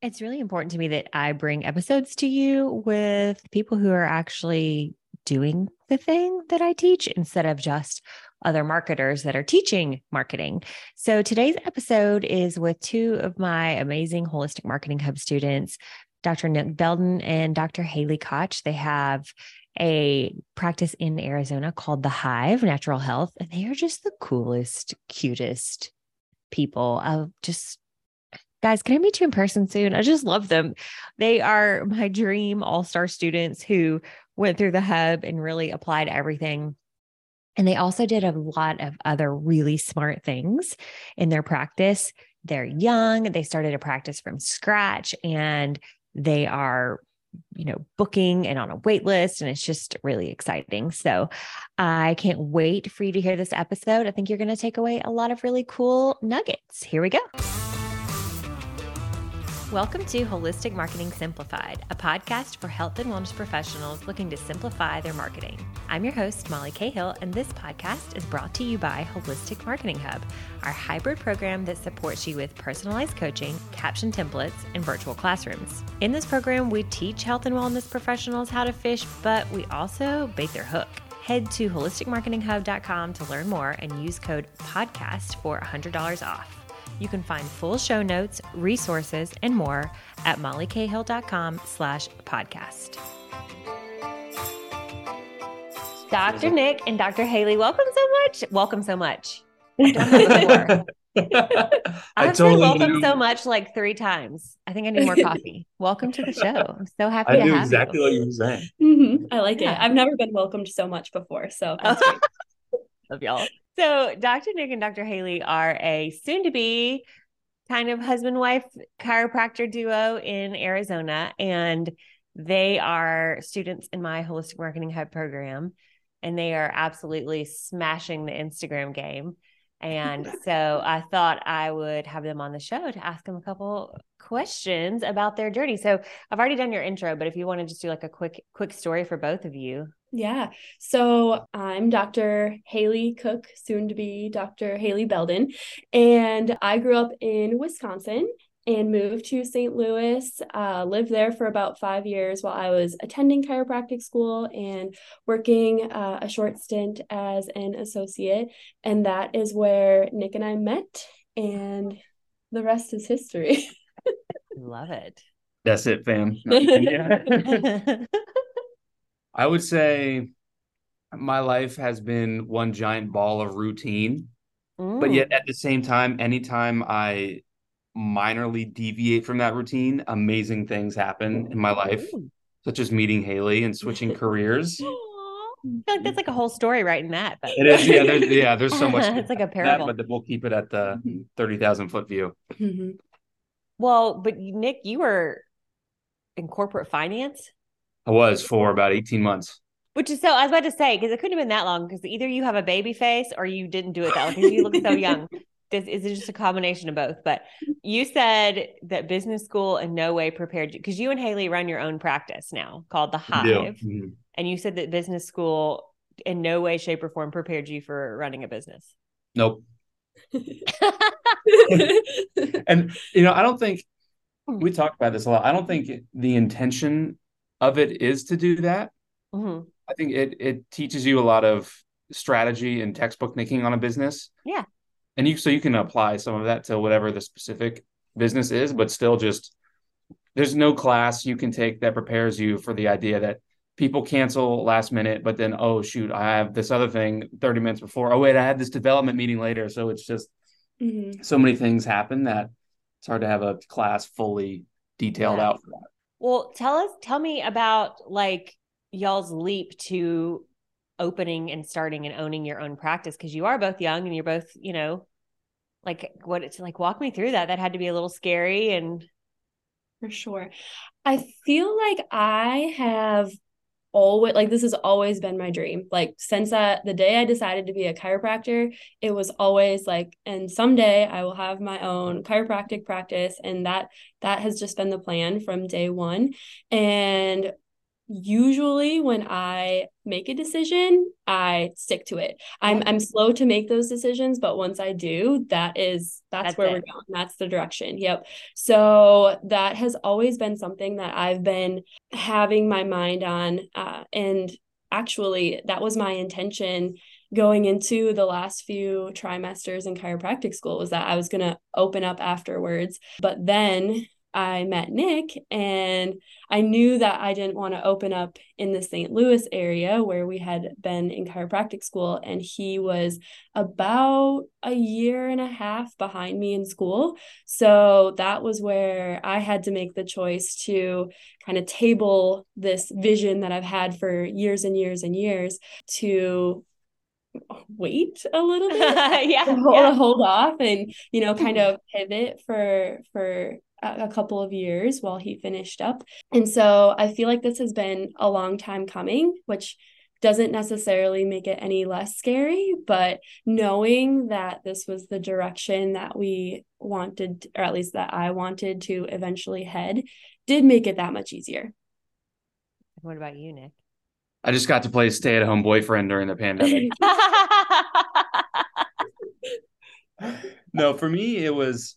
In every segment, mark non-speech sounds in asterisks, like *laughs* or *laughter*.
It's really important to me that I bring episodes to you with people who are actually doing the thing that I teach instead of just other marketers that are teaching marketing. So today's episode is with two of my amazing Holistic Marketing Hub students, Dr. Nick Belden and Dr. Hailey Koch. They have a practice in Arizona called The Hive Natural Health, and they are just the coolest, cutest people. Of just guys, can I meet you in person soon? I just love them. They are my dream all star students who went through the hub and really applied everything. And they also did a lot of other really smart things in their practice. They're young, they started a practice from scratch, and they are you know booking and on a wait list and it's just really exciting so i can't wait for you to hear this episode i think you're going to take away a lot of really cool nuggets here we go Welcome to Holistic Marketing Simplified, a podcast for health and wellness professionals looking to simplify their marketing. I'm your host, Molly Cahill, and this podcast is brought to you by Holistic Marketing Hub, our hybrid program that supports you with personalized coaching, caption templates, and virtual classrooms. In this program, we teach health and wellness professionals how to fish, but we also bait their hook. Head to holisticmarketinghub.com to learn more and use code PODCAST for $100 off. You can find full show notes, resources, and more at mollycahill.com slash podcast. Dr. Nick and Dr. Hailey, welcome so much. Welcome so much. I've done that before. I've totally welcome knew. so much like three times. I think I need more coffee. *laughs* welcome to the show. I'm so happy I to have you. exactly you. what you were saying. Mm-hmm. I like yeah. it. I've never been welcomed so much before. So that's *laughs* great. Love y'all. So, Dr. Nick and Dr. Hailey are a soon to be kind of husband wife chiropractor duo in Arizona. And they are students in my Holistic Marketing Hub program. And they are absolutely smashing the Instagram game. And *laughs* so I thought I would have them on the show to ask them a couple questions about their journey. So I've already done your intro, but if you want to just do like a quick quick story for both of you. Yeah. So I'm Dr. Hailey Koch, soon to be Dr. Hailey Belden, and I grew up in Wisconsin and moved to St. Louis. Uh, lived there for about five years while I was attending chiropractic school and working uh, a short stint as an associate. And that is where Nick and I met, and the rest is history. *laughs* Love it. That's it, fam. *laughs* *laughs* I would say my life has been one giant ball of routine. Mm. But yet at the same time, anytime I minorly deviate from that routine, amazing things happen in my life, such as meeting Hailey and switching careers. *laughs* like that's like a whole story right in that. But. It is, yeah. There's, yeah, there's so much. *laughs* it's like a parable, that, but we'll keep it at the mm-hmm. thirty thousand foot view. Mm-hmm. Well, but Nick, you were in corporate finance. I was for about 18 months. Which is so, I was about to say, because it couldn't have been that long because either you have a baby face or you didn't do it that long because you look so *laughs* young. This is it just a combination of both. But you said that business school in no way prepared you because you and Hailey run your own practice now called The Hive. Mm-hmm. And you said that business school in no way, shape, or form prepared you for running a business. Nope. *laughs* *laughs* and, you know, I don't think we talk about this a lot. I don't think the intention of it is to do that. Mm-hmm. I think it it teaches you a lot of strategy and textbook thinking on a business. Yeah. And you so you can apply some of that to whatever the specific business is, but still just there's no class you can take that prepares you for the idea that people cancel last minute, but then oh shoot, I have this other thing 30 minutes before. Oh wait, I had this development meeting later. So it's just mm-hmm. so many things happen that it's hard to have a class fully detailed yeah. out for that. Well, tell us, tell me about like y'all's leap to opening and starting and owning your own practice because you are both young and you're both, you know, like what it's like walk me through that. That had to be a little scary and for sure. I feel like I have always like this has always been my dream. Like since that the day i decided to be a chiropractor it was always like and someday i will have my own chiropractic practice and that that has just been the plan from day one. And usually when I make a decision, I stick to it. I'm I'm slow to make those decisions, but once I do, that is that's, that's where it. we're going. That's the direction. Yep. So that has always been something that I've been having my mind on. Uh, and actually, that was my intention going into the last few trimesters in chiropractic school was that I was going to open up afterwards. But then I met Nick and I knew that I didn't want to open up in the St. Louis area where we had been in chiropractic school. And he was about a year and a half behind me in school. So that was where I had to make the choice to kind of table this vision that I've had for years and years and years to wait a little bit *laughs* yeah, *laughs* hold, yeah. hold off and you know kind of pivot for for a couple of years while he finished up. And so I feel like this has been a long time coming, which doesn't necessarily make it any less scary, but knowing that this was the direction that we wanted, or at least that I wanted to eventually head, did make it that much easier. What about you, Nick? I just got to play stay at home boyfriend during the pandemic. *laughs* *laughs* no, for me, it was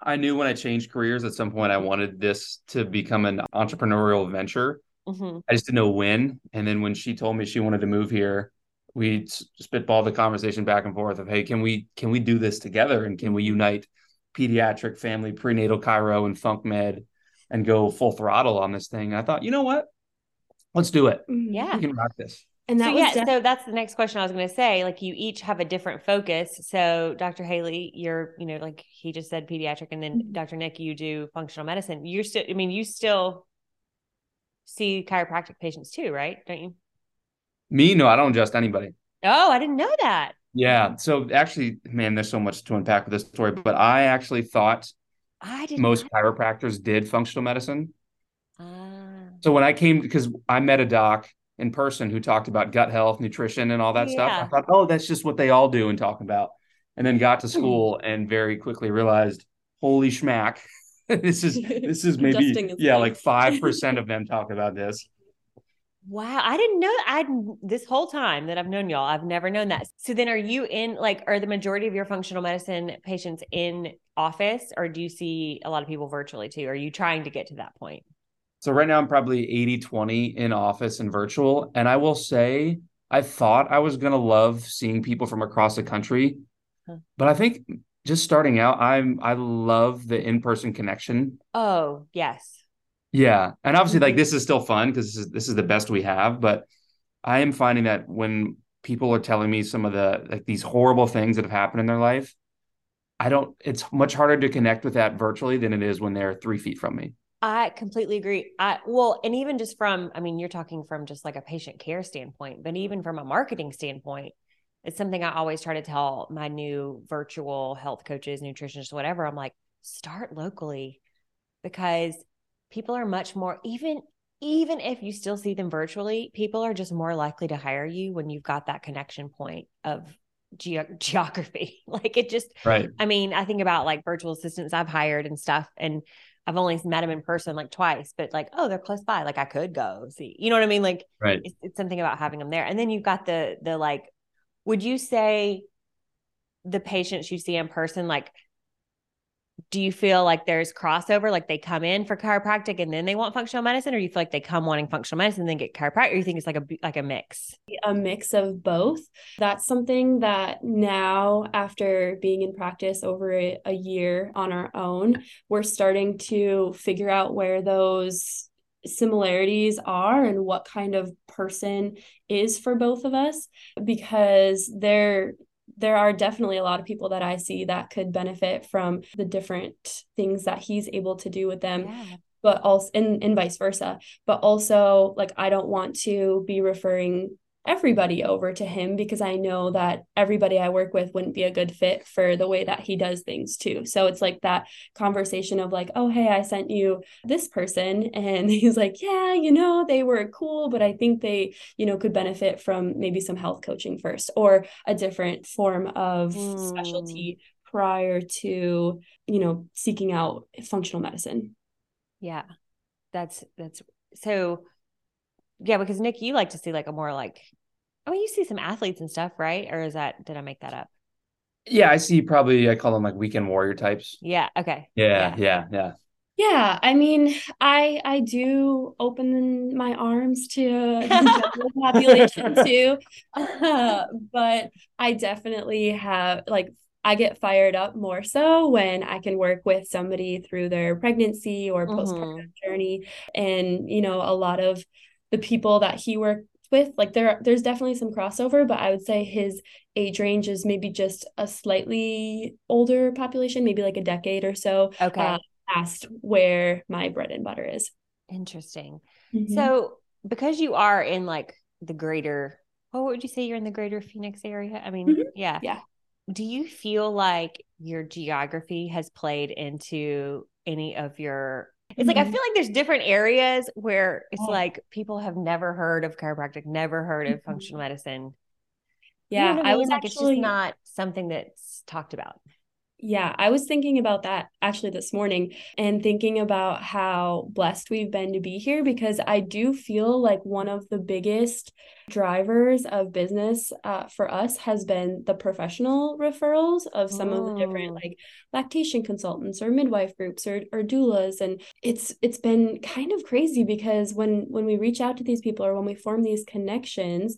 I knew when I changed careers at some point I wanted this to become an entrepreneurial venture. Mm-hmm. I just didn't know when. And then when she told me she wanted to move here, we spitballed the conversation back and forth of, hey, can we can we do this together and can we unite pediatric, family, prenatal chiro, and funk med and go full throttle on this thing? And I thought, you know what? Let's do it. Mm-hmm. Yeah, we can rock this. And that so, yeah, def- so that's the next question I was going to say. Like you each have a different focus. So Dr. Hailey, you're, you know, like he just said pediatric and then mm-hmm. Dr. Nick, you do functional medicine. You're still, I mean, you still see chiropractic patients too, right? Don't you? Me? No, I don't adjust anybody. Oh, I didn't know that. Yeah. So actually, man, there's so much to unpack with this story, but I actually thought I did most not. chiropractors did functional medicine. Uh... So when I came, because I met a doc in person who talked about gut health, nutrition, and all that yeah. stuff. I thought, oh, that's just what they all do and talk about. And then got to hmm. school and very quickly realized, holy schmack, *laughs* this is *laughs* this is maybe yeah, like five *laughs* percent of them talk about this. Wow, I didn't know I this whole time that I've known y'all, I've never known that. So then are you in like are the majority of your functional medicine patients in office or do you see a lot of people virtually too? Are you trying to get to that point? So right now I'm probably 80 20 in office and virtual. And I will say, I thought I was going to love seeing people from across the country. Huh. But I think just starting out, I'm, I love the in person connection. Oh, yes. Yeah. And obviously, like, mm-hmm. this is still fun because this is, this is the best we have. But I am finding that when people are telling me some of the, like, these horrible things that have happened in their life, I don't, it's much harder to connect with that virtually than it is when they're three feet from me. I completely agree. I well, and even just from, I mean, you're talking from just like a patient care standpoint, but even from a marketing standpoint, it's something I always try to tell my new virtual health coaches, nutritionists, whatever. I'm like, start locally because people are much more even even if you still see them virtually, people are just more likely to hire you when you've got that connection point of ge- *laughs* geography. like it just, right. I mean, I think about like virtual assistants I've hired and stuff, and I've only met them in person like twice, but like, oh, they're close by. Like I could go see, you know what I mean? Like, right. It's, it's something about having them there. And then you've got the, the like, would you say the patients you see in person, like do you feel like there's crossover? Like they come in for chiropractic and then they want functional medicine or do you feel like they come wanting functional medicine and then get chiropractic or you think it's like a like a mix? A mix of both. That's something that now after being in practice over a, a year on our own we're starting to figure out where those similarities are and what kind of person is for both of us because there there are definitely a lot of people that I see that could benefit from the different things that he's able to do with them. Yeah. But also, and, and vice versa. But also, like, I don't want to be referring everybody over to him because I know that everybody I work with wouldn't be a good fit for the way that he does things too. So it's like that conversation of like, oh, hey, I sent you this person. *laughs* And he's like, yeah, you know, they were cool, but I think they, you know, could benefit from maybe some health coaching first or a different form of mm. specialty prior to, you know, seeking out functional medicine. Yeah. That's, that's so yeah, because Nick, you like to see like a more like, I mean, you see some athletes and stuff, right? Or is that did I make that up? Yeah, I see. Probably I call them like weekend warrior types. Yeah. Okay. Yeah, yeah, yeah. Yeah, I mean, I I do open my arms to the *laughs* population too, uh, but I definitely have like I get fired up more so when I can work with somebody through their pregnancy or postpartum Mhm. journey, and you know, a lot of the people that he worked with, like there there's definitely some crossover, but I would say his age range is maybe just a slightly older population, maybe like a decade or so Okay. uh, past where my bread and butter is. Interesting. Mhm. So because you are in like the greater, what would you say you're in the greater Phoenix area? I mean, Mhm. yeah. Yeah. Do you feel like your geography has played into any of your it's like I Mhm. feel like there's different areas where it's Oh. like people have never heard of chiropractic, never heard of Mhm. functional medicine. You yeah, know what I was mean? like it's actually just not something that's talked about. Yeah, I was thinking about that actually this morning and thinking about how blessed we've been to be here because I do feel like one of the biggest drivers of business uh, for us has been the professional referrals of some of the different Mm. like lactation consultants or midwife groups or, or doulas and it's it's been kind of crazy because when when we reach out to these people or when we form these connections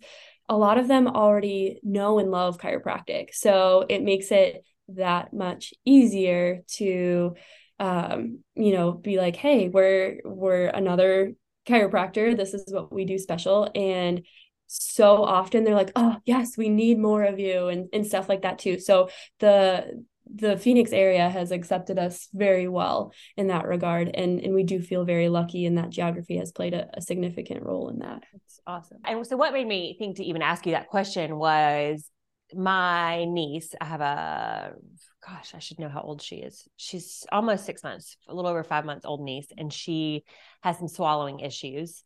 a lot of them already know and love chiropractic so it makes it that much easier to um you know be like hey we're we're another chiropractor. This is what we do special. And so often they're like oh yes we need more of you and and stuff like that too. So the the Phoenix area has accepted us very well in that regard. And and we do feel very lucky and that geography has played a, a significant role in that. That's awesome. And so, what made me think to even ask you that question was my niece. I have a, gosh, I should know how old she is. She's almost six months, a little over five months old niece, and she has some swallowing issues.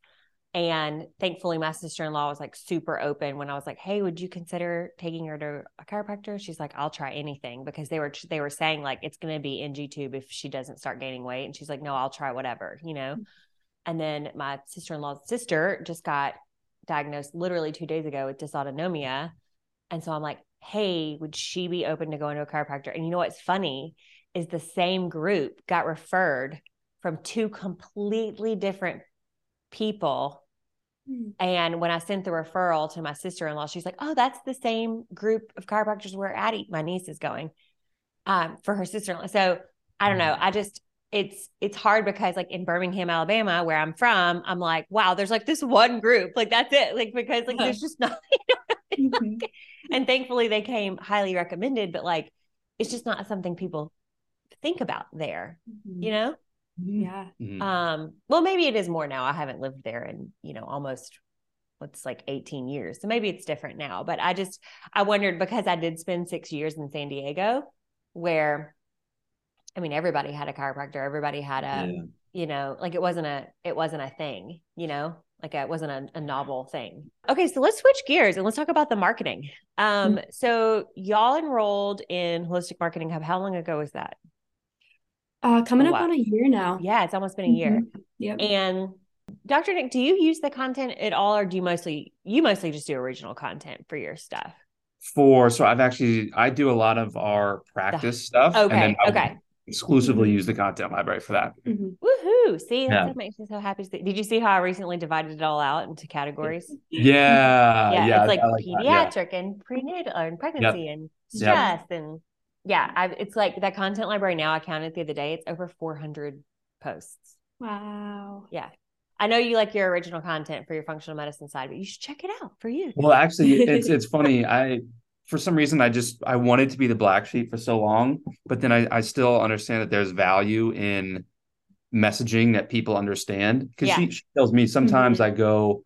And thankfully, my sister in law was like super open when I was like, "Hey, would you consider taking her to a chiropractor?" She's like, "I'll try anything," because they were they were saying like it's going to be NG tube if she doesn't start gaining weight, and she's like, "No, I'll try whatever," you know. Mm. And then my sister in law's sister just got diagnosed literally two days ago with dysautonomia. And so I'm like, hey, would she be open to going to a chiropractor? And you know what's funny is the same group got referred from two completely different people. And when I sent the referral to my sister in law, she's like, oh, that's the same group of chiropractors where Addie, my niece, is going um, for her sister in law. So I don't know. I just, it's it's hard because like in Birmingham, Alabama, where I'm from, I'm like, wow, there's like this one group, like that's it, like because like there's just not, *laughs* Mhm. *laughs* and thankfully they came highly recommended, but like it's just not something people think about there, you know. yeah Mhm. Um, well, maybe it is more now. I haven't lived there in you know almost what's like 18 years, so maybe it's different now. But I just I wondered because I did spend six years in San Diego, where I mean everybody had a chiropractor, everybody had a Yeah. you know like it wasn't a it wasn't a thing you know like it wasn't a, a novel thing. Okay so let's switch gears and let's talk about the marketing. Um so y'all enrolled in holistic marketing. Hub how long ago was that? Uh coming A up lot. on a year now. Yeah it's almost been a year. Mhm. yep. And dr nick do you use the content at all or do you mostly you mostly just do original content for your stuff? For so I've actually I do a lot of our practice stuff. and okay then okay exclusively use the content library for that. Mhm. woohoo see Yeah. that makes me so happy did you see how i recently divided it all out into categories Yeah. *laughs* yeah, yeah, it's like I that, yeah. pediatric and prenatal and pregnancy and Yep. stress and yeah, I've, it's like that content library now. I counted the other day; it's over 400 posts. wow Yeah, I know you like your original content for your functional medicine side, but you should check it out for you. Well, actually, it's *laughs* it's funny. I for some reason I just I wanted to be the black sheep for so long, but then I I still understand that there's value in messaging that people understand because Yeah. she, she tells me sometimes I go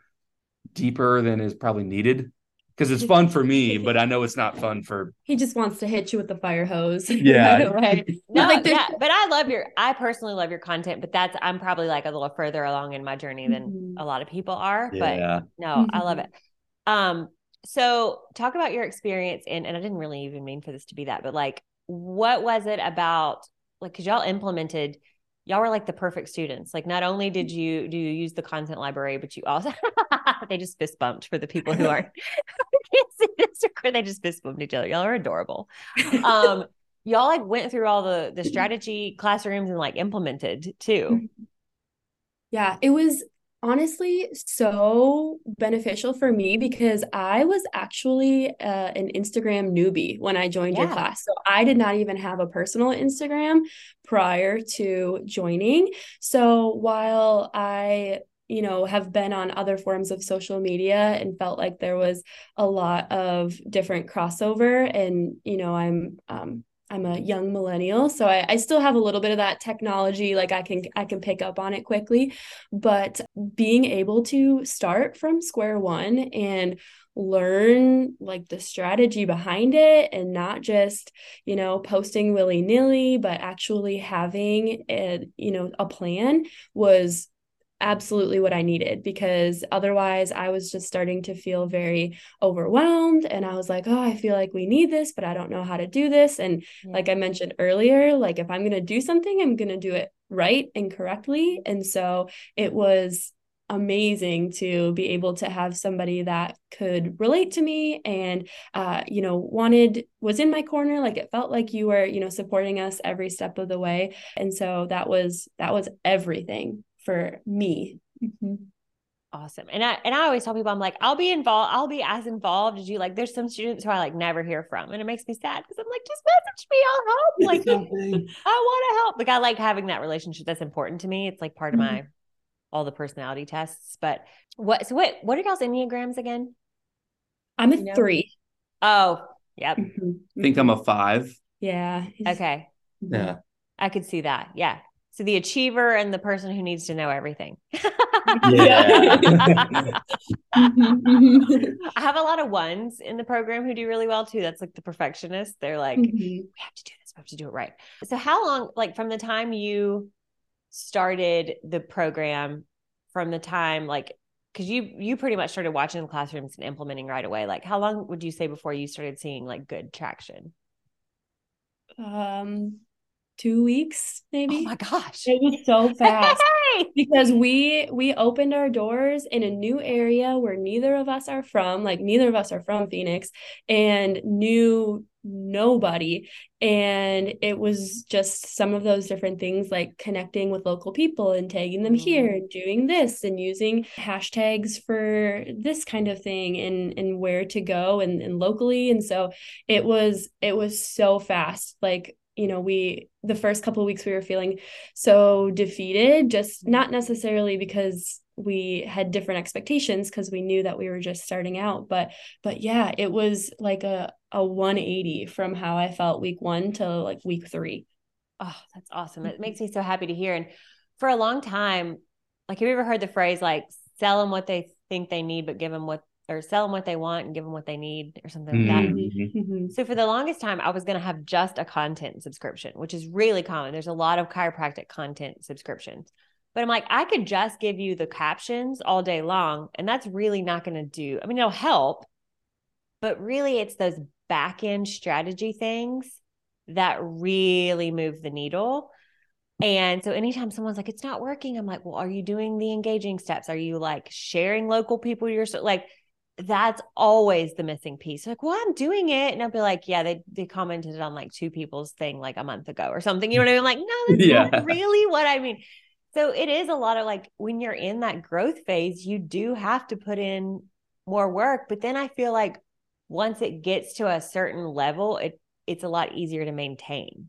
deeper than is probably needed because it's fun for me, *laughs* but I know it's not fun for he just wants to hit you with the fire hose *laughs* Yeah. right. *laughs* No, Like, yeah, but I love your. I personally love your content, but that's I'm probably like a little further along in my journey than Mhm. a lot of people are. But yeah. No, I love Mhm. it. Um, so talk about your experience in, and I didn't really even mean for this to be that, but like, what was it about, like, cause y'all implemented, y'all were like the perfect students. Like, not only did you do you use the content library, but you also *laughs* they just fist bumped for the people who *laughs* aren't can't see this *laughs* record. They just fist bumped each other. Y'all are adorable. Um, y'all like went through all the the strategy classrooms and like implemented too. Yeah, it was honestly so beneficial for me because I was actually uh, an Instagram newbie when I joined Yeah. your class. So I did not even have a personal Instagram prior to joining. So while I you know have been on other forms of social media and felt like there was a lot of different crossover and you know I'm um I'm a young millennial, so I, I still have a little bit of that technology. Like I can I can pick up on it quickly, but being able to start from square one and learn like the strategy behind it and not just you know posting willy-nilly but actually having a you know a plan was absolutely what I needed because otherwise I was just starting to feel very overwhelmed and I was like, "Oh, I feel like we need this, but I don't know how to do this." And Yeah. like I mentioned earlier, like if I'm going to do something, I'm going to do it right and correctly. And so it was amazing to be able to have somebody that could relate to me and uh you know wanted was in my corner like it felt like you were you know supporting us every step of the way and so that was that was everything for me Mhm. Awesome. And I and I always tell people I'm like, I'll be involved, I'll be as involved as you. Like there's some students who I like never hear from. And it makes me sad because I'm like, just message me, I'll help. Like *laughs* I want to help. Like I like having that relationship. That's important to me. It's like part of Mhm. my all the personality tests. But what so what what are y'all's Enneagrams again? i'm a You know? three Oh, yep. I think I'm a five. yeah Okay. Yeah. I could see that. Yeah. So the achiever and the person who needs to know everything. Yeah. *laughs* I have a lot of ones in the program who do really well too. That's like the perfectionist. They're like, Mhm. we have to do this, we have to do it right. So how long, like from the time you started the program, from the time like because you you pretty much started watching the classrooms and implementing right away. Like how long would you say before you started seeing like good traction? um two weeks oh maybe? Oh my gosh. it was so *laughs* fast Hey! because we we opened our doors in a new area where neither of us are from like neither of us are from phoenix and knew nobody. And it was just some of those different things like connecting with local people and tagging them mm-hmm. here and doing this and using hashtags for this kind of thing and and where to go and, and locally. And so it was it was so fast. Like you know we the first couple of weeks we were feeling so defeated just not necessarily because we had different expectations because we knew that we were just starting out but but yeah it was like a a 180 from how i felt week 1 to like week 3 Oh, that's awesome. It mm-hmm. makes me so happy to hear. And for a long time, like, have you ever heard the phrase like sell them what they think they need, but give them what, or sell them what they want and give them what they need, or something like that? Mhm. Mhm. So for the longest time, I was going to have just a content subscription, which is really common. There's a lot of chiropractic content subscriptions. But I'm like, I could just give you the captions all day long, and that's really not going to do. I mean, it'll help, but really it's those back end strategy things that really move the needle. And so anytime someone's like, it's not working, I'm like, well, are you doing the engaging steps? Are you like sharing local people you're so like that's always the missing piece. Like, well, I'm doing it. And I'll be like, yeah, they they commented on like two people's thing like a month ago or something. You know what I mean? Like, no, that's Yeah. not *laughs* really what I mean. So it is a lot of like when you're in that growth phase, you do have to put in more work. But then I feel like once it gets to a certain level, it it's a lot easier to maintain.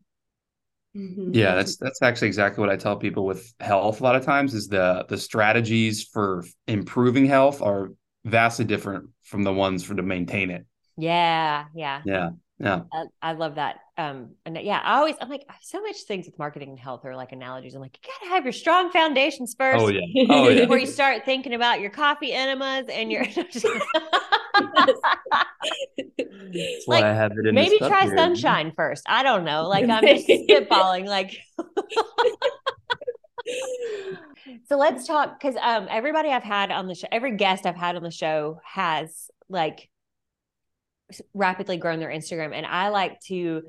Mhm. Yeah, that's that's actually exactly what I tell people with health a lot of times is the the strategies for improving health are vastly different from the ones for to maintain it. Yeah, yeah. Yeah. Yeah. I, I love that. Um, and yeah, I always I'm like so much things with marketing and health are like analogies. I'm like, you gotta have your strong foundations first Oh yeah. Oh yeah. before you start thinking about your coffee enemas and your Like, I have it in maybe try here. sunshine first. I don't know. Like I'm just spitballing. Like *laughs* so let's talk because um everybody I've had on the show, every guest I've had on the show has like rapidly grown their Instagram. And I like to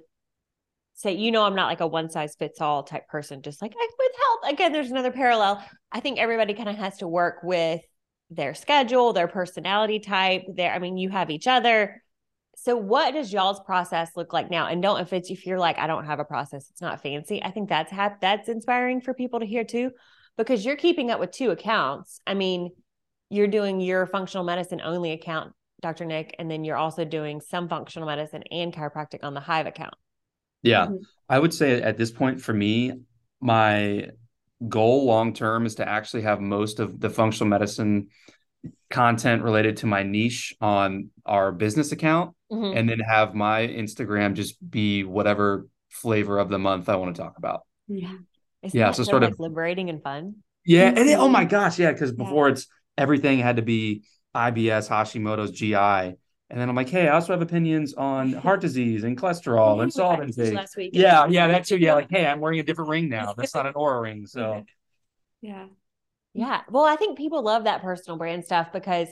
say, you know, I'm not like a one size fits all type person, just like with health. Again, there's another parallel. I think everybody kind of has to work with their schedule, their personality type, their I mean, you have each other. So what does y'all's process look like now? And don't if it's if you're like, I don't have a process, it's not fancy. I think that's ha- that's inspiring for people to hear too, because you're keeping up with two accounts. I mean, you're doing your functional medicine only account, Dr. Nick, and then you're also doing some functional medicine and chiropractic on the Hive account. Yeah. Mm-hmm. I would say at this point for me, my goal long term is to actually have most of the functional medicine content related to my niche on our business account mm-hmm. and then have my Instagram just be whatever flavor of the month I want to talk about. Yeah. Isn't yeah. So, so, sort like of liberating and fun. Yeah. And it, oh my gosh. Yeah. Cause before yeah. it's everything had to be IBS, Hashimoto's, GI. And then I'm like, hey, I also have opinions on *laughs* heart disease and cholesterol and salt intake. Last week. Yeah, yeah, that too. Yeah, like, hey, I'm wearing a different ring now. That's not an Oura ring. So, *laughs* yeah, yeah. Well, I think people love that personal brand stuff because.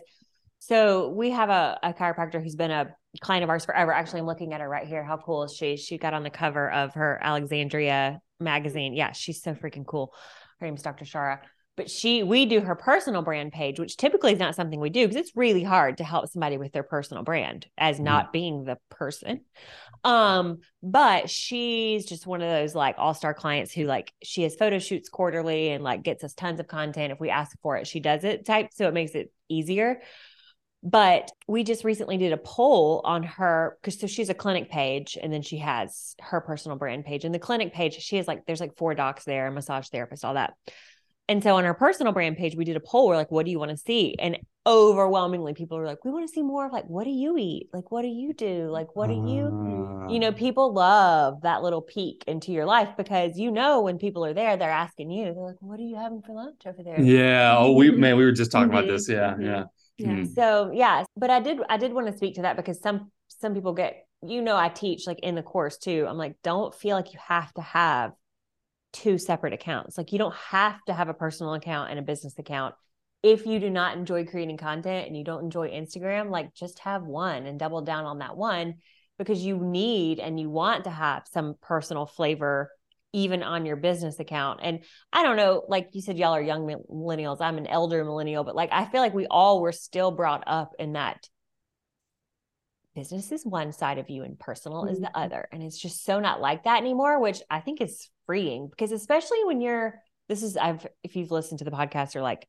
So we have a, a chiropractor who's been a client of ours forever. Actually, I'm looking at her right here. How cool is she? She got on the cover of her Alexandria magazine. Yeah, she's so freaking cool. Her name's Dr. Shara but she we do her personal brand page which typically is not something we do because it's really hard to help somebody with their personal brand as mm-hmm. not being the person um but she's just one of those like all-star clients who like she has photo shoots quarterly and like gets us tons of content if we ask for it she does it type so it makes it easier but we just recently did a poll on her because so she's a clinic page and then she has her personal brand page and the clinic page she has like there's like four docs there massage therapist all that and so on our personal brand page, we did a poll. We're like, what do you want to see? And overwhelmingly, people are like, we want to see more of like, what do you eat? Like, what do you do? Like, what do you, uh, you know, people love that little peek into your life because you know, when people are there, they're asking you, they're like, what are you having for lunch over there? Yeah. Oh, we, man, we were just talking about this. Yeah. Yeah. Yeah. Mm. So yeah, but I did, I did want to speak to that because some, some people get, you know, I teach like in the course too. I'm like, don't feel like you have to have two separate accounts. Like you don't have to have a personal account and a business account. If you do not enjoy creating content and you don't enjoy Instagram, like just have one and double down on that one because you need and you want to have some personal flavor even on your business account. And I don't know, like you said, y'all are young millennials. I'm an elder millennial, but like I feel like we all were still brought up in that business is one side of you and personal mm-hmm. is the mm-hmm. other. And it's just so not like that anymore, which I think is freeing because especially when you're this is I've if you've listened to the podcast or like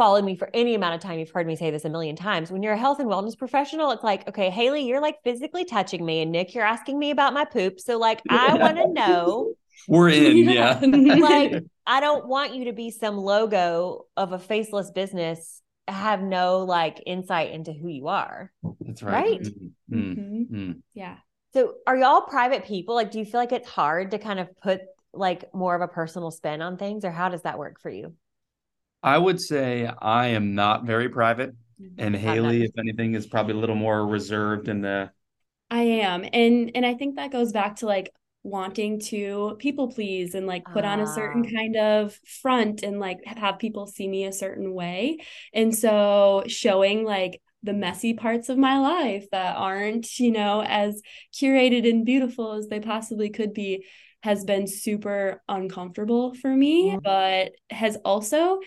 followed me for any amount of time, you've heard me say this a million times. When you're a health and wellness professional, it's like, okay, Hailey, you're like physically touching me, and Nick, you're asking me about my poop. So, like, I want to know. *laughs* We're in, *laughs* yeah. *laughs* like, I don't want you to be some logo of a faceless business have no like insight into who you are. That's right. Right. Mm-hmm. Mm-hmm. mm-hmm. Yeah. So are y'all private people? Like, do you feel like it's hard to kind of put like more of a personal spin on things, or how does that work for you? I would say I am not very private. Mm-hmm. And Hailey, if anything, is probably a little more reserved in the I am. And and I think that goes back to like wanting to people please and like put on a certain ah. kind of front and like have people see me a certain way. And so showing like the messy parts of my life that aren't, you know, as curated and beautiful as they possibly could be has been super uncomfortable for me, mm-hmm. but has also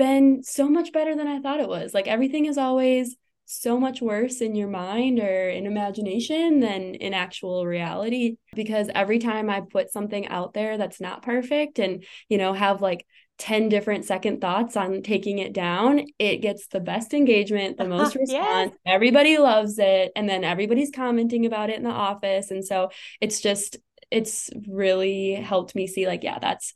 been so much better than I thought it was. Like everything is always so much worse in your mind or in imagination than in actual reality because every time i put something out there that's not perfect and you know have like 10 different second thoughts on taking it down it gets the best engagement the most *laughs* response yes. everybody loves it and then everybody's commenting about it in the office and so it's just it's really helped me see like yeah that's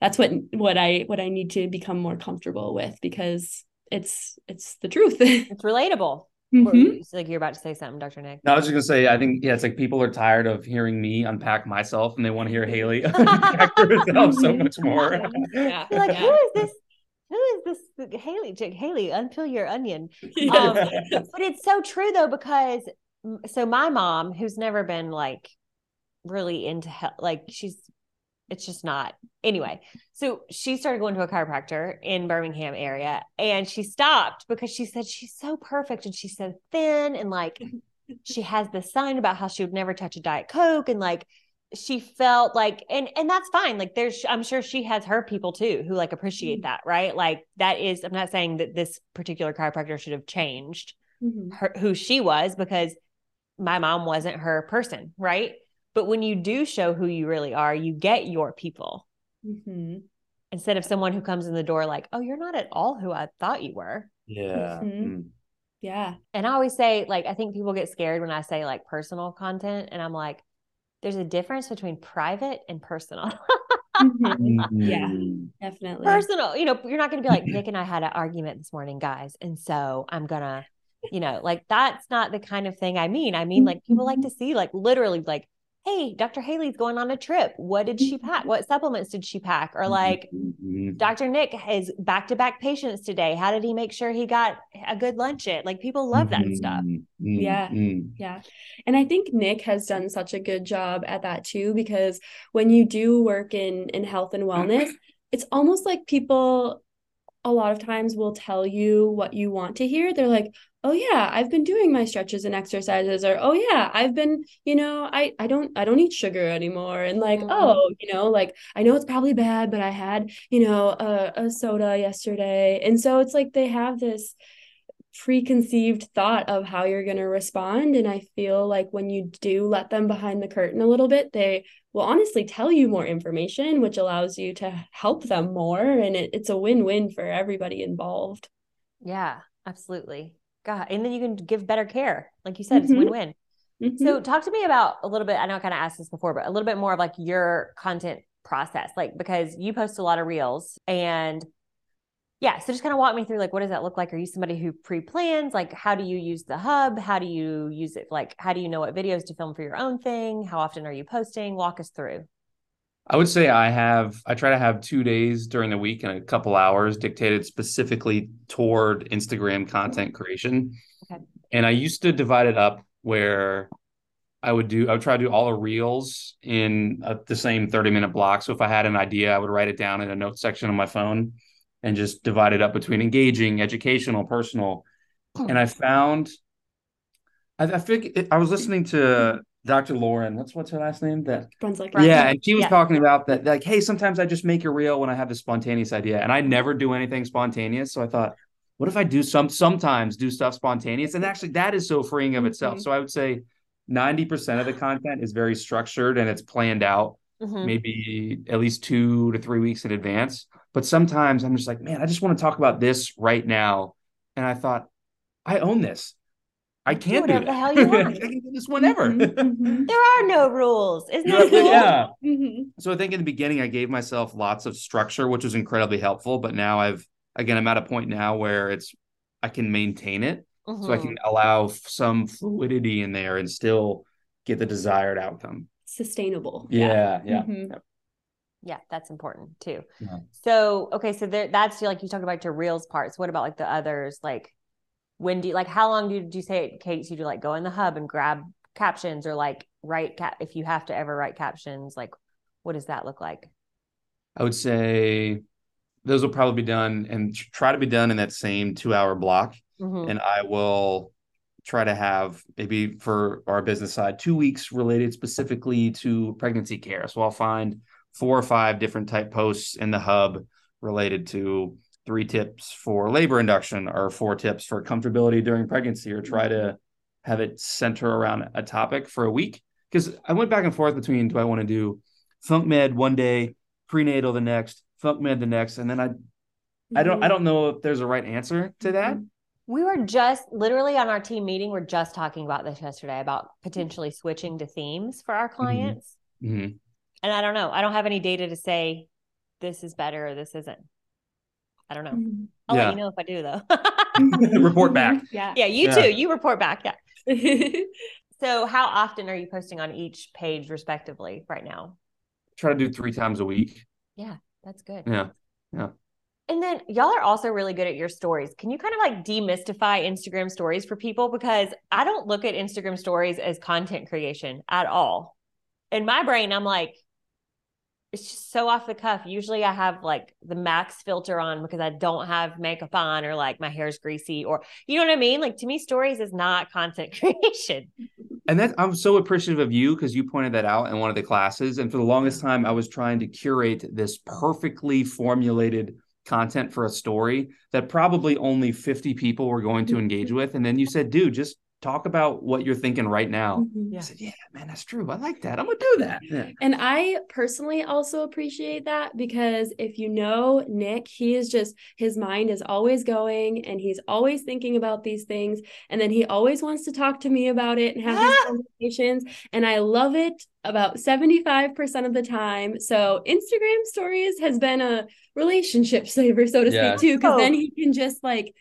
that's what what i what i need to become more comfortable with because it's it's the truth. *laughs* it's relatable. Mm-hmm. It's like you're about to say something, Dr. Nick. No, I was just gonna say, I think yeah, it's like people are tired of hearing me unpack myself, and they want to hear Hailey *laughs* unpack herself so much *laughs* more. Yeah, You're like yeah. who is this? Who is this Hailey? Hailey, unpeel your onion. Yeah. Um, but it's so true though because so my mom, who's never been like really into health, like she's it's just not anyway so she started going to a chiropractor in birmingham area and she stopped because she said she's so perfect and she's so thin and like *laughs* she has this sign about how she would never touch a diet coke and like she felt like and and that's fine like there's i'm sure she has her people too who like appreciate mm-hmm. that right like that is i'm not saying that this particular chiropractor should have changed mm-hmm. her, who she was because my mom wasn't her person right but when you do show who you really are you get your people mm-hmm. instead of someone who comes in the door like oh you're not at all who i thought you were yeah mm-hmm. mm. yeah and i always say like i think people get scared when i say like personal content and i'm like there's a difference between private and personal. mm-hmm. *laughs* Yeah, definitely. Personal, you know, you're not going to be like, Nick and I had an argument this morning, guys. And so I'm going to, you know, like that's not the kind of thing I mean. I mean, like people like mm-hmm. to see, like, literally, like, hey, Dr. Hailey's going on a trip. What did she pack? What supplements did she pack? Or like, mm-hmm. Dr. Nick has back to back patients today. How did he make sure he got a good lunch at? Like, people love that stuff. Mm-hmm. Yeah. Mm-hmm. Yeah. And I think Nick has done such a good job at that too, because when you do work in, in health and wellness, it's almost like people a lot of times will tell you what you want to hear. They're like, oh yeah i've been doing my stretches and exercises or oh yeah i've been you know i i don't i don't eat sugar anymore and like mm-hmm. oh you know like i know it's probably bad but i had you know a, a soda yesterday and so it's like they have this preconceived thought of how you're going to respond and i feel like when you do let them behind the curtain a little bit they will honestly tell you more information which allows you to help them more and it, it's a win-win for everybody involved yeah absolutely God, and then you can give better care. Like you said, mm-hmm. it's win-win. Mm-hmm. So talk to me about a little bit. I know I kind of asked this before, but a little bit more of like your content process, like because you post a lot of reels and yeah. So just kind of walk me through like what does that look like? Are you somebody who pre-plans? Like how do you use the hub? How do you use it? Like how do you know what videos to film for your own thing? How often are you posting? Walk us through. I would say I have I try to have two days during the week and a couple hours dictated specifically toward Instagram content creation. Okay. And I used to divide it up where I would do I would try to do all the reels in a, the same 30 minute block. So if I had an idea, I would write it down in a note section on my phone and just divide it up between engaging, educational, personal. Hmm. And I found I, I think I was listening to Dr. Lauren, what's what's her last name? That Brunswick. Yeah, and she was yeah. talking about that. Like, hey, sometimes I just make a reel when I have a spontaneous idea, and I never do anything spontaneous. So I thought, what if I do some sometimes do stuff spontaneous? And actually, that is so freeing of itself. Mm-hmm. So I would say ninety percent of the content is very structured and it's planned out, mm-hmm. maybe at least two to three weeks in advance. But sometimes I'm just like, man, I just want to talk about this right now, and I thought, I own this. I can't do, do the hell you want. *laughs* I can do this whenever. Mm-hmm, mm-hmm. there are no rules. Isn't that cool? Yeah. Mm-hmm. So I think in the beginning I gave myself lots of structure, which was incredibly helpful. But now I've again I'm at a point now where it's I can maintain it, mm-hmm. so I can mm-hmm. allow some fluidity in there and still get the desired outcome. Sustainable. Yeah, yeah. Mm-hmm. Yeah, that's important too. Yeah. So okay, so there, that's like you talked about your reels parts. What about like the others, like when do you like how long do, you, do you say it takes you to like go in the hub and grab captions or like write cap if you have to ever write captions like what does that look like? I would say those will probably be done and try to be done in that same two hour block. Mm-hmm. and i will try to have maybe for our business side two weeks related specifically to pregnancy care. So i'll find four or five different type posts in the hub related to three tips for labor induction or four tips for comfortability during pregnancy or try to have it center around a topic for a week because i went back and forth between do i want to do funk med one day prenatal the next funk med the next and then i mm-hmm. i don't i don't know if there's a right answer to that mm-hmm. we were just literally on our team meeting we're just talking about this yesterday about potentially switching to themes for our mm-hmm. clients mm-hmm. and i don't know i don't have any data to say this is better or this isn't I don't know. Mm-hmm. I'll yeah. let you know if I do though. *laughs* report back. *laughs* Yeah. Yeah. You yeah. too. You report back. Yeah. *laughs* so how often are you posting on each page respectively right now? Try to do three times a week. Yeah. That's good. Yeah. Yeah. And then y'all are also really good at your stories. Can you kind of like demystify Instagram stories for people? Because I don't look at Instagram stories as content creation at all. In my brain, I'm like, it's just so off the cuff. Usually I have like the max filter on because I don't have makeup on or like my hair's greasy or you know what I mean? Like to me, stories is not *laughs* content creation. and that I'm so appreciative of you because you pointed that out in one of the classes. And for the longest time, I was trying to curate this perfectly formulated content for a story that probably only 50 people were going to *laughs* engage with. And then you said, dude, just talk about what you're thinking right now. Mhm. I said, yeah, man, that's true. I like that. I'm gonna do that. Yeah. And I personally also appreciate that because if you know Nick, he is just his mind is always going and he's always thinking about these things. And then he always wants to talk to me about it and have these Ah! *laughs* conversations. And I love it about 75% of the time. So Instagram stories has been a relationship saver, so to Yeah. speak, too, because then Oh. he can just like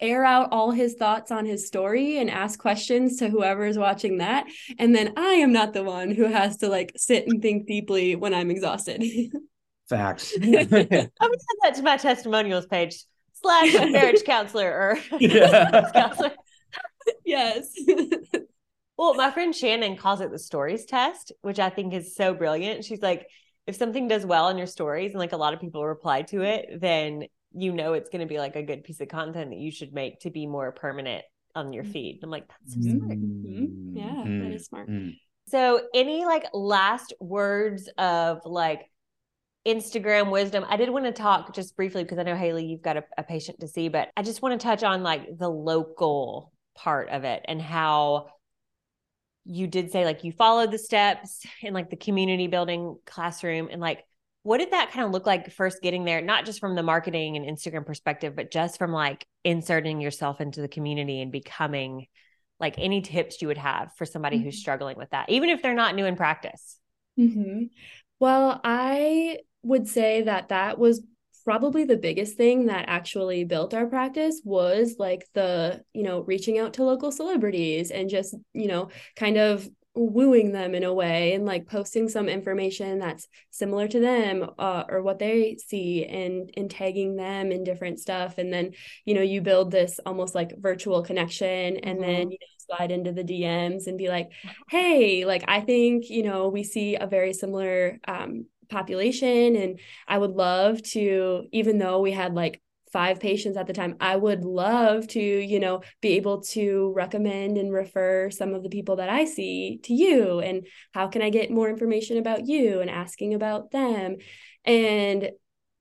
air out all his thoughts on his story and ask questions to whoever is watching that and then i am not the one who has to like sit and think deeply when i'm exhausted Facts. I'm gonna add that to my testimonials page slash marriage counselor or *laughs* *laughs* Yeah. counselor. yes Well, my friend Shannon calls it the stories test, which I think is so brilliant. She's like, if something does well in your stories and like a lot of people reply to it, then you know it's going to be like a good piece of content that you should make to be more permanent on your feed. I'm like, that's so smart. Mhm. yeah that Mm, is smart mm. So, any like last words of like Instagram wisdom? I did want to talk just briefly because I know Hailey, you've got a, a patient to see, but I just want to touch on like the local part of it and how you did say like you followed the steps in like the community building classroom and like what did that kind of look like first getting there not just from the marketing and instagram perspective but just from like inserting yourself into the community and becoming like any tips you would have for somebody who's Mhm. struggling with that even if they're not new in practice hmm Well, I would say that that was probably the biggest thing that actually built our practice was like the, you know, reaching out to local celebrities and just, you know, kind of wooing them in a way and like posting some information that's similar to them uh, or what they see and and tagging them in different stuff and then you know you build this almost like virtual connection and then Mhm. you know slide into the DMs and be like hey like I think you know we see a very similar um population and I would love to even though we had like five patients at the time I would love to you know be able to recommend and refer some of the people that I see to you. And how can I get more information about you and asking about them? And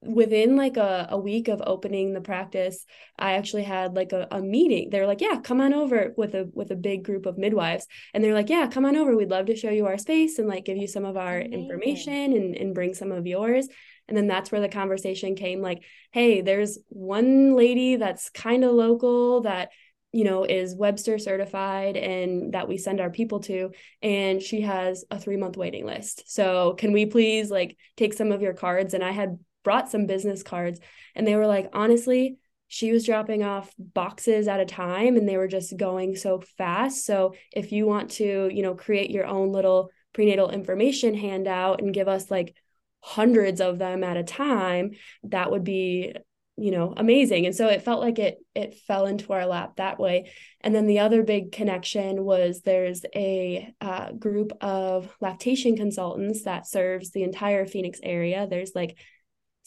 within like a, a week of opening the practice i actually had like a, a meeting. They're like yeah come on over with a with a big group of midwives. And they're like yeah come on over. We'd love to show you our space and like give you some of our Amazing. information and, and bring some of yours and then that's where the conversation came like hey there's one lady that's kind of local that you know is webster certified and that we send our people to and she has a three month waiting list. So can we please like take some of your cards? And i had brought some business cards and they were like honestly she was dropping off boxes at a time and they were just going so fast. So if you want to you know create your own little prenatal information handout and give us like hundreds of them at a time that would be you know amazing and so it felt like it it fell into our lap that way and then the other big connection was there's a uh, group of lactation consultants that serves the entire phoenix area there's like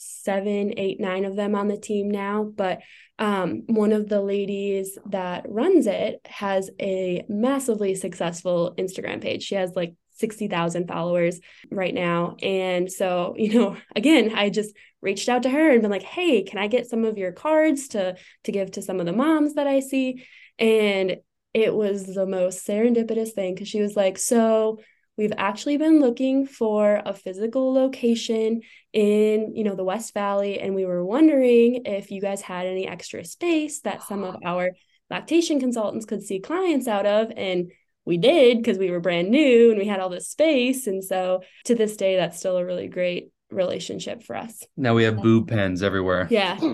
seven, eight, nine of them on the team now. But um, one of the ladies that runs it has a massively successful Instagram page. She has like 60,000 followers right now. And so, *laughs* you know, again, I just reached out to her and been like, "Hey, can I get some of your cards to to give to some of the moms that I see?" And it was the most serendipitous thing cuz she was like, "So, we've actually been looking for a physical location in you know the west valley and we were wondering if you guys had any extra space that some of our lactation consultants could see clients out of and we did because we were brand new and we had all this space and so to this day that's still a really great relationship for us Now we have boob pens everywhere. yeah *laughs* and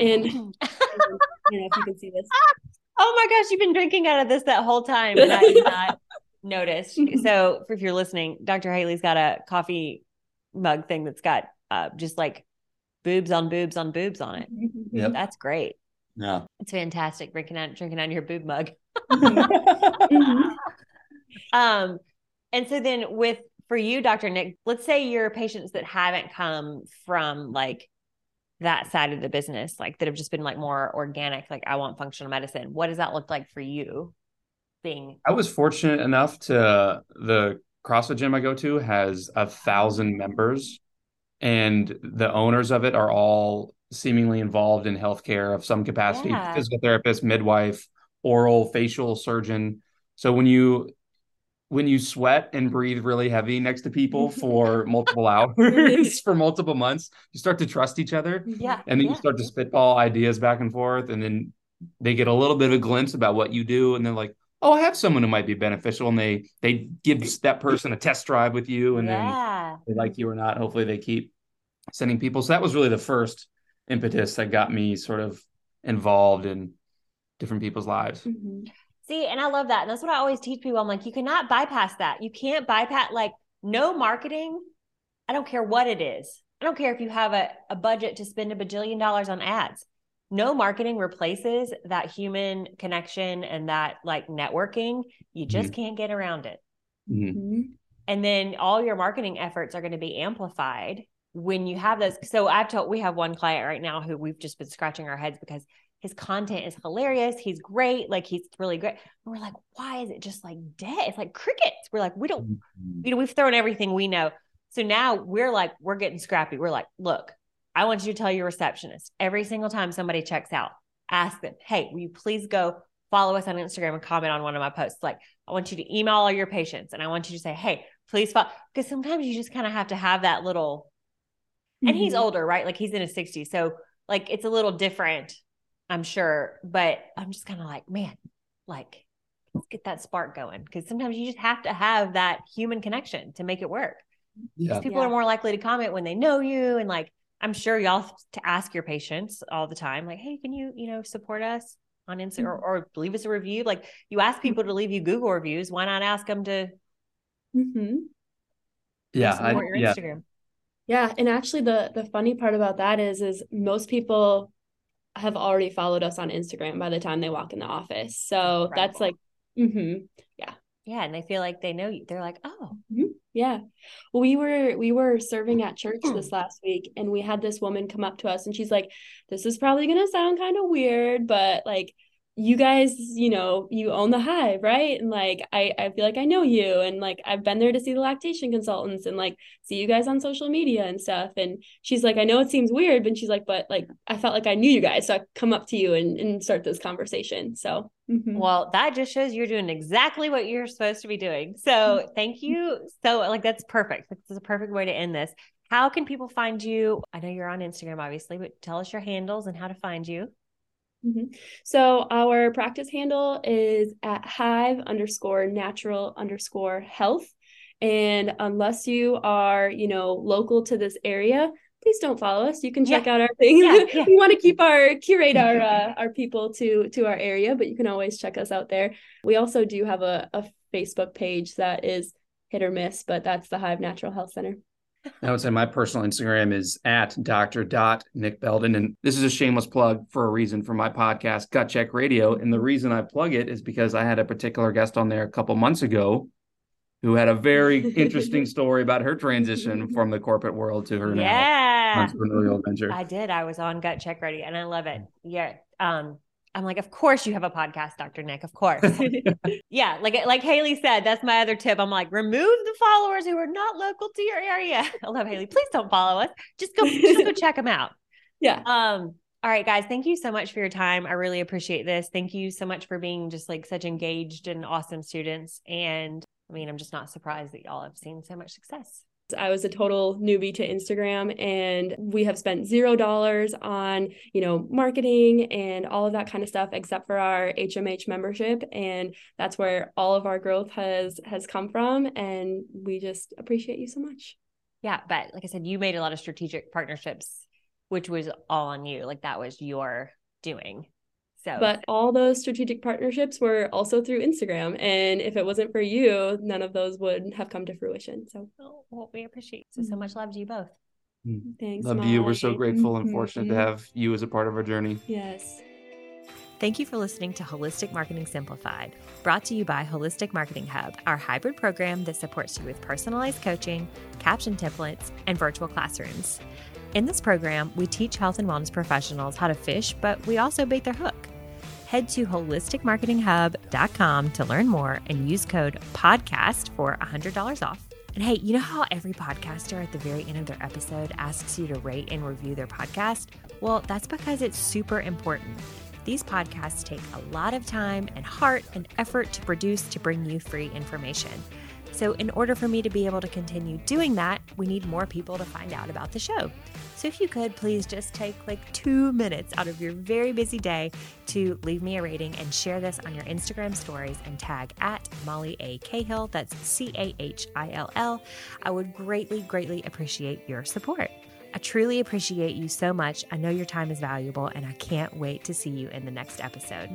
*laughs* I don't know if you can see this Oh my gosh, you've been drinking out of this that whole time and I did *laughs* not notice. So, if you're listening, Dr. Hailey's got a coffee mug thing that's got uh, just like boobs on boobs on boobs on it. Yep. That's great. Yeah. It's fantastic drinking out drinking out your boob mug. Mhm. Um, and so then with for you, Dr. Nick, let's say your patients that haven't come from like that side of the business, like that have just been like more organic, like I want functional medicine. What does that look like for you? being I was fortunate enough to the CrossFit gym I go to has a thousand members, and the owners of it are all seemingly involved in healthcare of some capacity Yeah. physical therapist, midwife, oral, facial surgeon. So when you when you sweat and breathe really heavy next to people *laughs* for multiple hours *laughs* for multiple months, you start to trust each other. Yeah and then yeah. you start to spitball ideas back and forth and then they get a little bit of a glimpse about what you do and they're like oh i have someone who might be beneficial and they they give that person a test drive with you and yeah. then they like you or not hopefully they keep sending people. So that was really the first impetus that got me sort of involved in different people's lives. Mhm. See, and I love that. And that's what I always teach people. I'm like, you cannot bypass that. You can't bypass, like, no marketing. I don't care what it is. I don't care if you have a, a budget to spend a bajillion dollars on ads. No marketing replaces that human connection and that like networking. You just can't get around it. Mhm. Mhm. And then all your marketing efforts are going to be amplified when you have those. So I've told, we have one client right now who we've just been scratching our heads because his content is hilarious. He's great. Like he's really great. And we're like, why is it just like dead? It's like crickets. We're like, we don't, you know, we've thrown everything we know. So now we're like, we're getting scrappy. We're like, look, I want you to tell your receptionist every single time somebody checks out, ask them, hey, will you please go follow us on Instagram and comment on one of my posts? Like, I want you to email all your patients and I want you to say, hey, please follow. Because sometimes you just kind of have to have that little, and he's Mhm. older, right? Like he's in his 60s. So, like, it's a little different, I'm sure. But I'm just kind of like, man, like, let's get that spark going. Because sometimes you just have to have that human connection to make it work. yeah Because people Yeah. are more likely to comment when they know you. And like, I'm sure y'all to ask your patients all the time, like, hey, can you, you know, support us on Instagram or, or leave us a review? Like, you ask people to leave you Google reviews. Why not ask them to Mm-hmm. yeah I, your yeah Instagram? Yeah, and actually the the funny part about that is is most people have already followed us on Instagram by the time they walk in the office. So that's like Incredible. mhm. Yeah. Yeah. And they feel like they know you. They're like, oh, Yeah. We were we were serving at church *clears throat* this last week and we had this woman come up to us and she's like, This is probably gonna sound kind of weird, but like you guys, you know, you own the hive, right? And like I, I feel like I know you and like I've been there to see the lactation consultants and like see you guys on social media and stuff. And she's like, I know it seems weird, but she's like, but like I felt like I knew you guys. So I come up to you and, and start this conversation. So mhm. well, that just shows you're doing exactly what you're supposed to be doing. So thank you. So, like, that's perfect. This is a perfect way to end this. How can people find you? I know you're on Instagram, obviously, but tell us your handles and how to find you. Mhm. So our practice handle is at hive underscore natural underscore health. And unless you are, you know, local to this area, please don't follow us. You can check out our thing. Yeah, yeah. *laughs* we want to keep our curate our uh, our people to to our area, but you can always check us out there. We also do have a, a Facebook page that is hit or miss, but that's the Hive Natural Health Center. *laughs* I would say my personal Instagram is at Dr. Dot Nick Belden. And this is a shameless plug for a reason for my podcast, Gut Check Radio. And the reason I plug it is because I had a particular guest on there a couple months ago who had a very *laughs* interesting story about her transition from the corporate world to her now entrepreneurial venture. I did. I was on Gut Check Radio and I love it. Yeah. Um, I'm like, of course you have a podcast, Dr. Nick. Of course. *laughs* *laughs* yeah. Like like Hailey said, that's my other tip. I'm like, remove the followers who are not local to your area. *laughs* I love Hailey. Please don't follow us. Just go just go check them out. yeah. Um, all right, guys, thank you so much for your time. I really appreciate this. Thank you so much for being just like such engaged and awesome students. And I mean, I'm just not surprised that y'all have seen so much success. I was a total newbie to Instagram and we have spent zero dollars on, you know, marketing and all of that kind of stuff except for our HMH membership. And that's where all of our growth has has come from. And we just appreciate you so much. Yeah, but like I said, you made a lot of strategic partnerships, which was all on you. Like that was your doing. So But all those strategic partnerships were also through Instagram. And if it wasn't for you, none of those would have come to fruition. So oh, well, we appreciate so so mm-hmm. much love to you both. Mm. thanks. Love you. We're so grateful and mm-hmm. fortunate to have you as a part of our journey. Yes. Thank you for listening to Holistic Marketing Simplified, brought to you by Holistic Marketing Hub, our hybrid program that supports you with personalized coaching, caption templates, and virtual classrooms. In this program, we teach health and wellness professionals how to fish, but we also bait their hook. Head to holisticmarketinghub.com to learn more and use code PODCAST for $100 off. And hey, you know how every podcaster at the very end of their episode asks you to rate and review their podcast? Well, that's because it's super important. These podcasts take a lot of time and heart and effort to produce to bring you free information. So, in order for me to be able to continue doing that, we need more people to find out about the show. So, if you could please just take like two minutes out of your very busy day to leave me a rating and share this on your Instagram stories and tag at Molly A. Cahill, that's C A H I L L, I would greatly, greatly appreciate your support. I truly appreciate you so much. I know your time is valuable, and I can't wait to see you in the next episode.